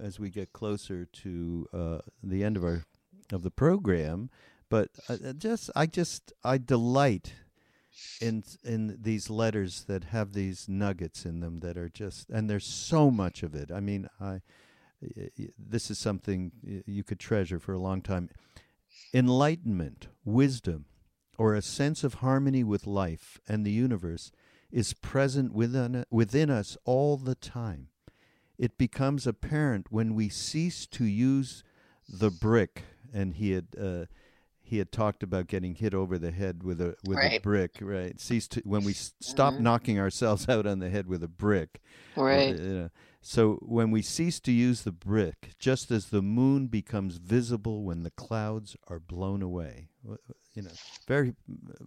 S1: as we get closer to uh, the end of our of the program, but uh, uh, just I just I delight in in these letters that have these nuggets in them that are just and there's so much of it. I mean, I this is something you could treasure for a long time. Enlightenment, wisdom, or a sense of harmony with life and the universe is present within, within us all the time. It becomes apparent when we cease to use the brick, and he had uh, he had talked about getting hit over the head with a with a brick, right? Cease to when we s- stop
S2: Mhm.
S1: knocking ourselves out on the head with a brick,
S2: Right.
S1: uh, you know. So when we cease to use the brick, just as the moon becomes visible when the clouds are blown away, you know, very mm,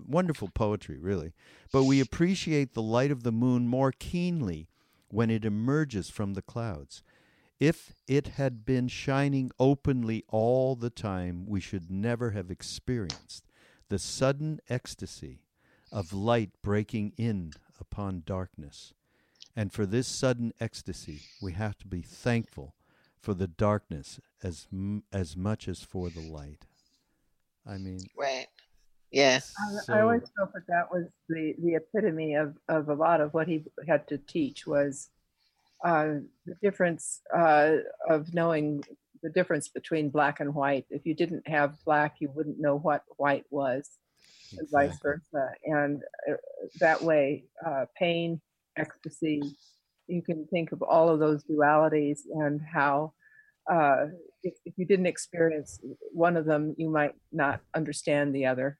S1: wonderful poetry, really. But we appreciate the light of the moon more keenly when it emerges from the clouds. If it had been shining openly all the time, we should never have experienced the sudden ecstasy of light breaking in upon darkness. And for this sudden ecstasy, we have to be thankful for the darkness as m- as much as for the light. I mean,
S2: Right. Yeah.
S3: I,
S1: so,
S3: I always felt that that was the, the epitome of, of a lot of what he had to teach was uh, the difference uh, of knowing the difference between black and white. If you didn't have black, you wouldn't know what white was, and vice versa. And uh, that way, uh, pain, ecstasy, you can think of all of those dualities and how uh, if, if you didn't experience one of them, you might not understand the other.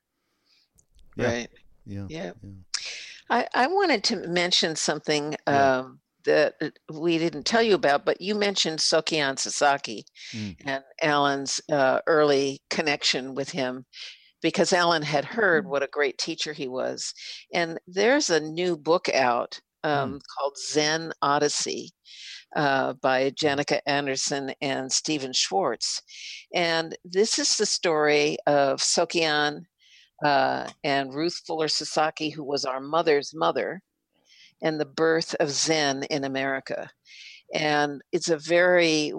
S1: Yeah.
S2: Right.
S1: Yeah.
S2: Yeah.
S1: yeah.
S2: I, I wanted to mention something
S1: Yeah.
S2: um, that we didn't tell you about, but you mentioned Sokei-an Sasaki
S1: Mm.
S2: and Alan's uh, early connection with him because Alan had heard what a great teacher he was. And there's a new book out um, called Zen Odyssey uh, by Janica Anderson and Stephen Schwartz. And this is the story of Sokei-an uh, and Ruth Fuller Sasaki, who was our mother's mother, and the birth of Zen in America. and it's a very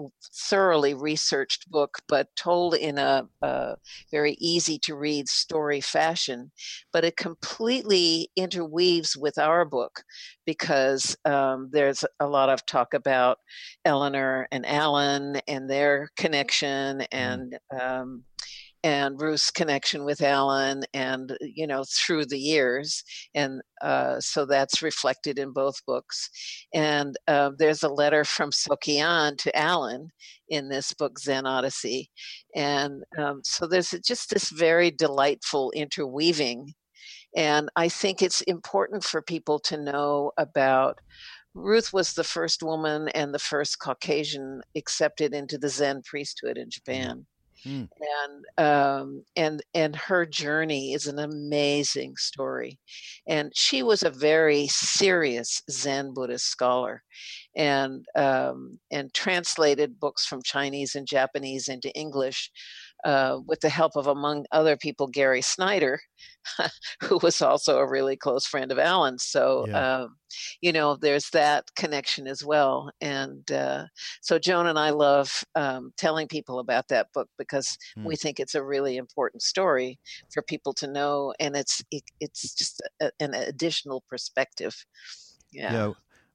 S2: thoroughly researched book, but told in a, a very easy to read story fashion. But it completely interweaves with our book because um, there's a lot of talk about Eleanor and Alan and their connection mm. and. Um, and Ruth's connection with Alan, and you know through the years, and uh, so that's reflected in both books. And uh, there's a letter from Sokei-an to Alan in this book, Zen Odyssey, and um, so there's just this very delightful interweaving. And I think it's important for people to know about Ruth was the first woman and the first Caucasian accepted into the Zen priesthood in Japan. Mm. And um, and and her journey is an amazing story, and she was a very serious Zen Buddhist scholar, and um, and translated books from Chinese and Japanese into English uh, with the help of, among other people, Gary Snyder, who was also a really close friend of Alan's. So, yeah. um, you know, there's that connection as well. And uh, so Joan and I love um, telling people about that book because mm. we think it's a really important story for people to know, and it's it, it's just a, an additional perspective. Yeah.
S1: yeah.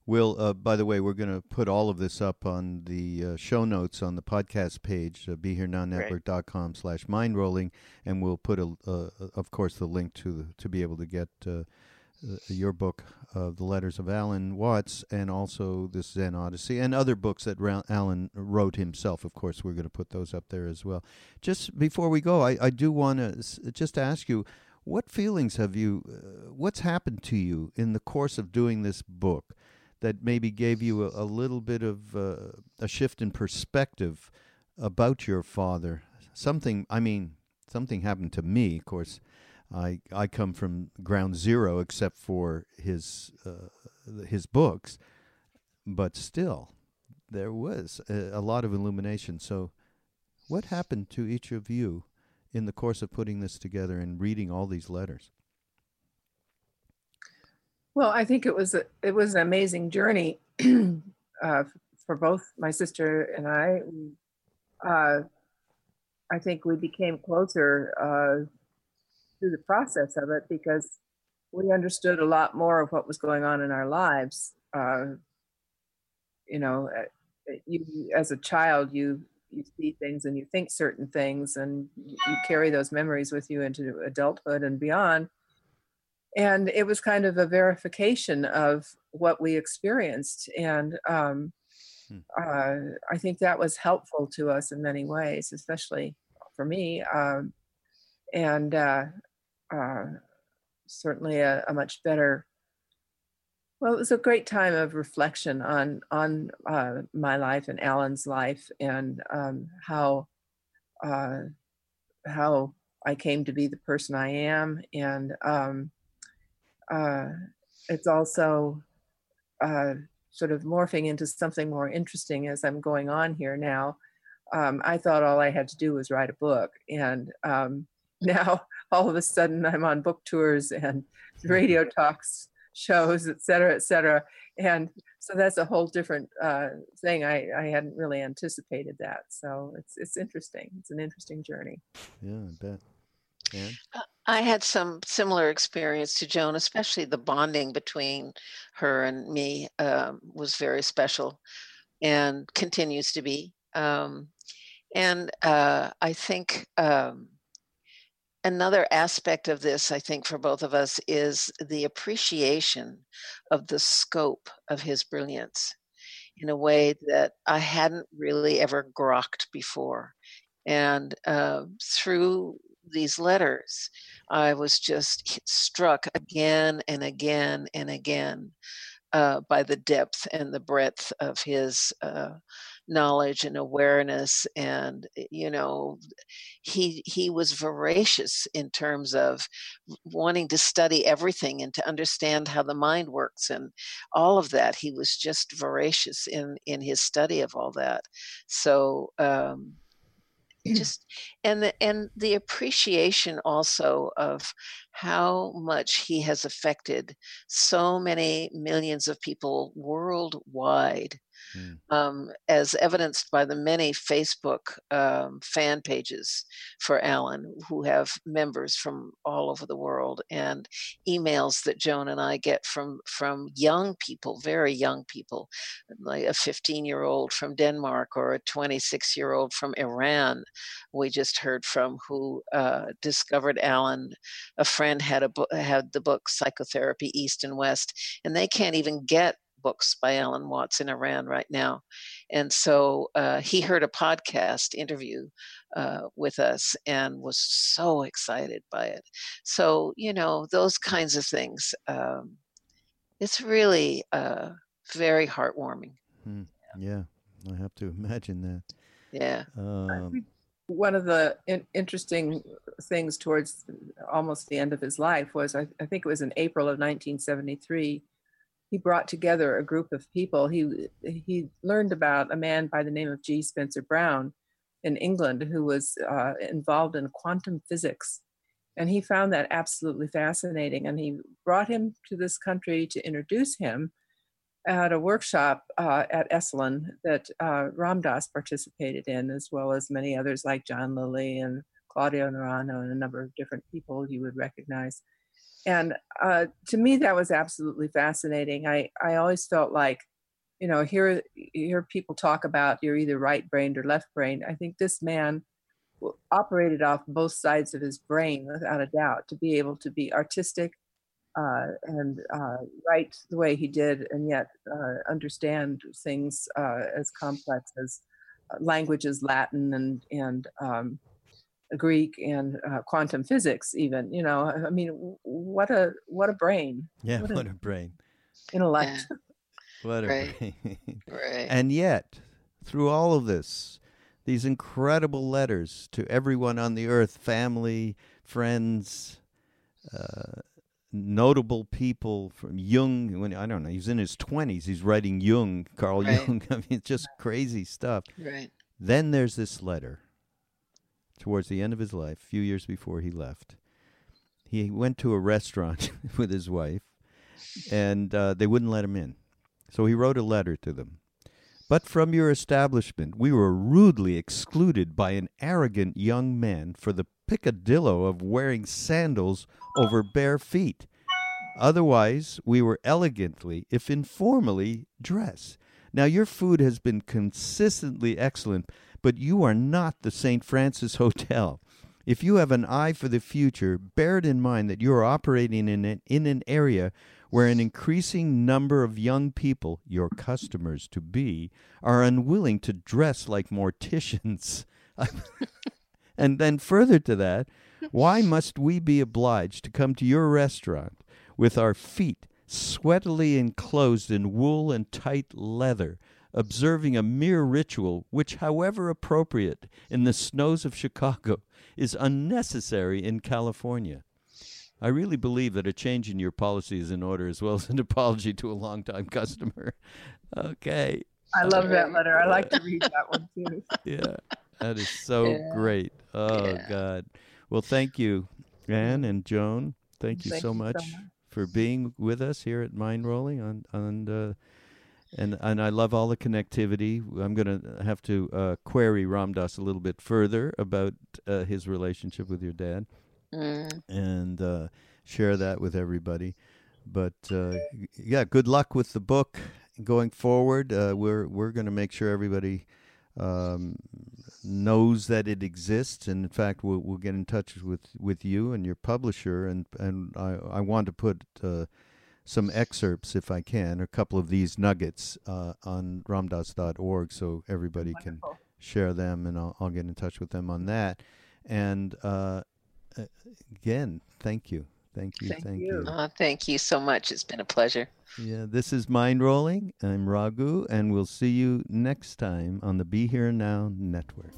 S1: Will, uh, by the way, we're going to put all of this up on the uh, show notes on the podcast page, uh, BeHereNowNetwork.com slash mindrolling, and we'll put, a, uh, of course, the link to the, to be able to get uh, uh, your book, uh, The Letters of Alan Watts, and also this Zen Odyssey, and other books that Ra- Alan wrote himself. Of course, we're going to put those up there as well. Just before we go, I, I do want to s- just ask you, what feelings have you, what's happened to you in the course of doing this book? That maybe gave you a, a little bit of uh, a shift in perspective about your father. Something, I mean, something happened to me. Of course, I I come from ground zero, except for his uh, his books, but still, there was a, a lot of illumination. So, what happened to each of you in the course of putting this together and reading all these letters?
S3: Well, I think it was a, it was an amazing journey uh, for both my sister and I. Uh, I think we became closer uh, through the process of it because we understood a lot more of what was going on in our lives. Uh, you know, uh, you as a child, you you see things and you think certain things, and you carry those memories with you into adulthood and beyond and it was kind of a verification of what we experienced and um, hmm. uh, i think that was helpful to us in many ways especially for me um, and uh, uh, certainly a, a, much better well it was a great time of reflection on on uh, my life and alan's life and um, how uh, how i came to be the person i am and um, uh, it's also uh, sort of morphing into something more interesting as I'm going on here now. Um, I thought all I had to do was write a book, and um, now all of a sudden I'm on book tours and radio talks, shows, et cetera, et cetera. And so that's a whole different uh, thing. I, I hadn't really anticipated that. So it's it's interesting. It's an interesting journey.
S1: Yeah, I bet.
S2: Uh, I had some similar experience to Joan, especially the bonding between her and me um, was very special and continues to be. Um, and uh, I think um, another aspect of this, I think, for both of us is the appreciation of the scope of his brilliance in a way that I hadn't really ever grokked before. And uh, through these letters, I was just struck again and again and again uh, by the depth and the breadth of his uh, knowledge and awareness and eh, you know he he was voracious in terms of wanting to study everything and to understand how the mind works and all of that. He was just voracious in in his study of all that. So um just and the and the appreciation also of how much he has affected so many millions of people worldwide mm. um, as evidenced by the many Facebook um, fan pages for Alan, who have members from all over the world, and emails that Joan and I get from from young people, very young people, like a 15 year old from Denmark or a 26 year old from Iran. We just heard from who uh, discovered Alan. A friend had a had the book Psychotherapy East and West, and they can't even get books by Alan Watts in Iran right now. And so uh, he heard a podcast interview uh, with us and was so excited by it. So, you know, those kinds of things. Um, it's really uh, very heartwarming.
S1: Hmm. Yeah, I have to imagine that.
S2: Yeah.
S3: Um, one of the in- interesting things towards almost the end of his life was I, I, think it was in April of 1973 he brought together a group of people. He he learned about a man by the name of G. Spencer Brown in England who was uh, involved in quantum physics, and he found that absolutely fascinating. And he brought him to this country to introduce him at a workshop uh, at Esalen that uh, Ram Dass participated in, as well as many others like John Lilly and Claudio Naranjo and a number of different people you would recognize and uh, to me that was absolutely fascinating. I i always felt like you know here hear people talk about you're either right brained or left brained i think this man operated off both sides of his brain without a doubt to be able to be artistic uh, and uh, write the way he did and yet uh, understand things uh, as complex as uh, languages latin and and um, Greek and uh, quantum physics, even. You know, I mean, what a what a brain.
S1: Yeah, what a, what a brain.
S3: Intellect.
S1: Yeah. what a
S2: right. brain. right.
S1: And yet, through all of this, these incredible letters to everyone on the earth, family, friends, uh, notable people from Jung. When I don't know, he's in his twenties. He's writing Jung, Carl right. Jung. I mean, it's just crazy stuff.
S2: Right.
S1: Then there's this letter towards the end of his life, a few years before he left. He went to a restaurant with his wife, and uh, they wouldn't let him in. So he wrote a letter to them. But from your establishment, we were rudely excluded by an arrogant young man for the picadillo of wearing sandals over bare feet. Otherwise, we were elegantly, if informally, dressed. Now, your food has been consistently excellent, but you are not the St. Francis Hotel. If you have an eye for the future, bear it in mind that you are operating in an, in an area where an increasing number of young people, your customers to be, are unwilling to dress like morticians. and then, further to that, why must we be obliged to come to your restaurant with our feet sweatily enclosed in wool and tight leather, observing a mere ritual which, however appropriate in the snows of Chicago, is unnecessary in California. I really believe that a change in your policy is in order, as well as an apology to a longtime customer. okay.
S3: I love that letter. I like to read that one too.
S1: yeah, that is so yeah. great. Oh yeah. God. Well, thank you, Anne and Joan. Thank you, thank so, you much so, much for being with us here at Mindrolling on on uh, and and I love all the connectivity. I'm going to have to uh, query Ram Dass a little bit further about uh, his relationship with your dad, mm. and uh, share that with everybody. But uh, yeah, good luck with the book going forward. Uh, we're we're going to make sure everybody um, knows that it exists, and in fact, we'll we'll get in touch with, with you and your publisher, and and I I want to put uh, some excerpts, if I can, a couple of these nuggets uh, on ramdass.org so everybody Wonderful. can share them and I'll, I'll, get in touch with them on that. And uh, again, thank you. Thank you.
S3: Thank,
S1: thank
S3: you.
S1: you.
S2: Oh, thank you so much. It's been a pleasure.
S1: Yeah, this is Mindrolling. I'm Raghu, and we'll see you next time on the Be Here Now Network.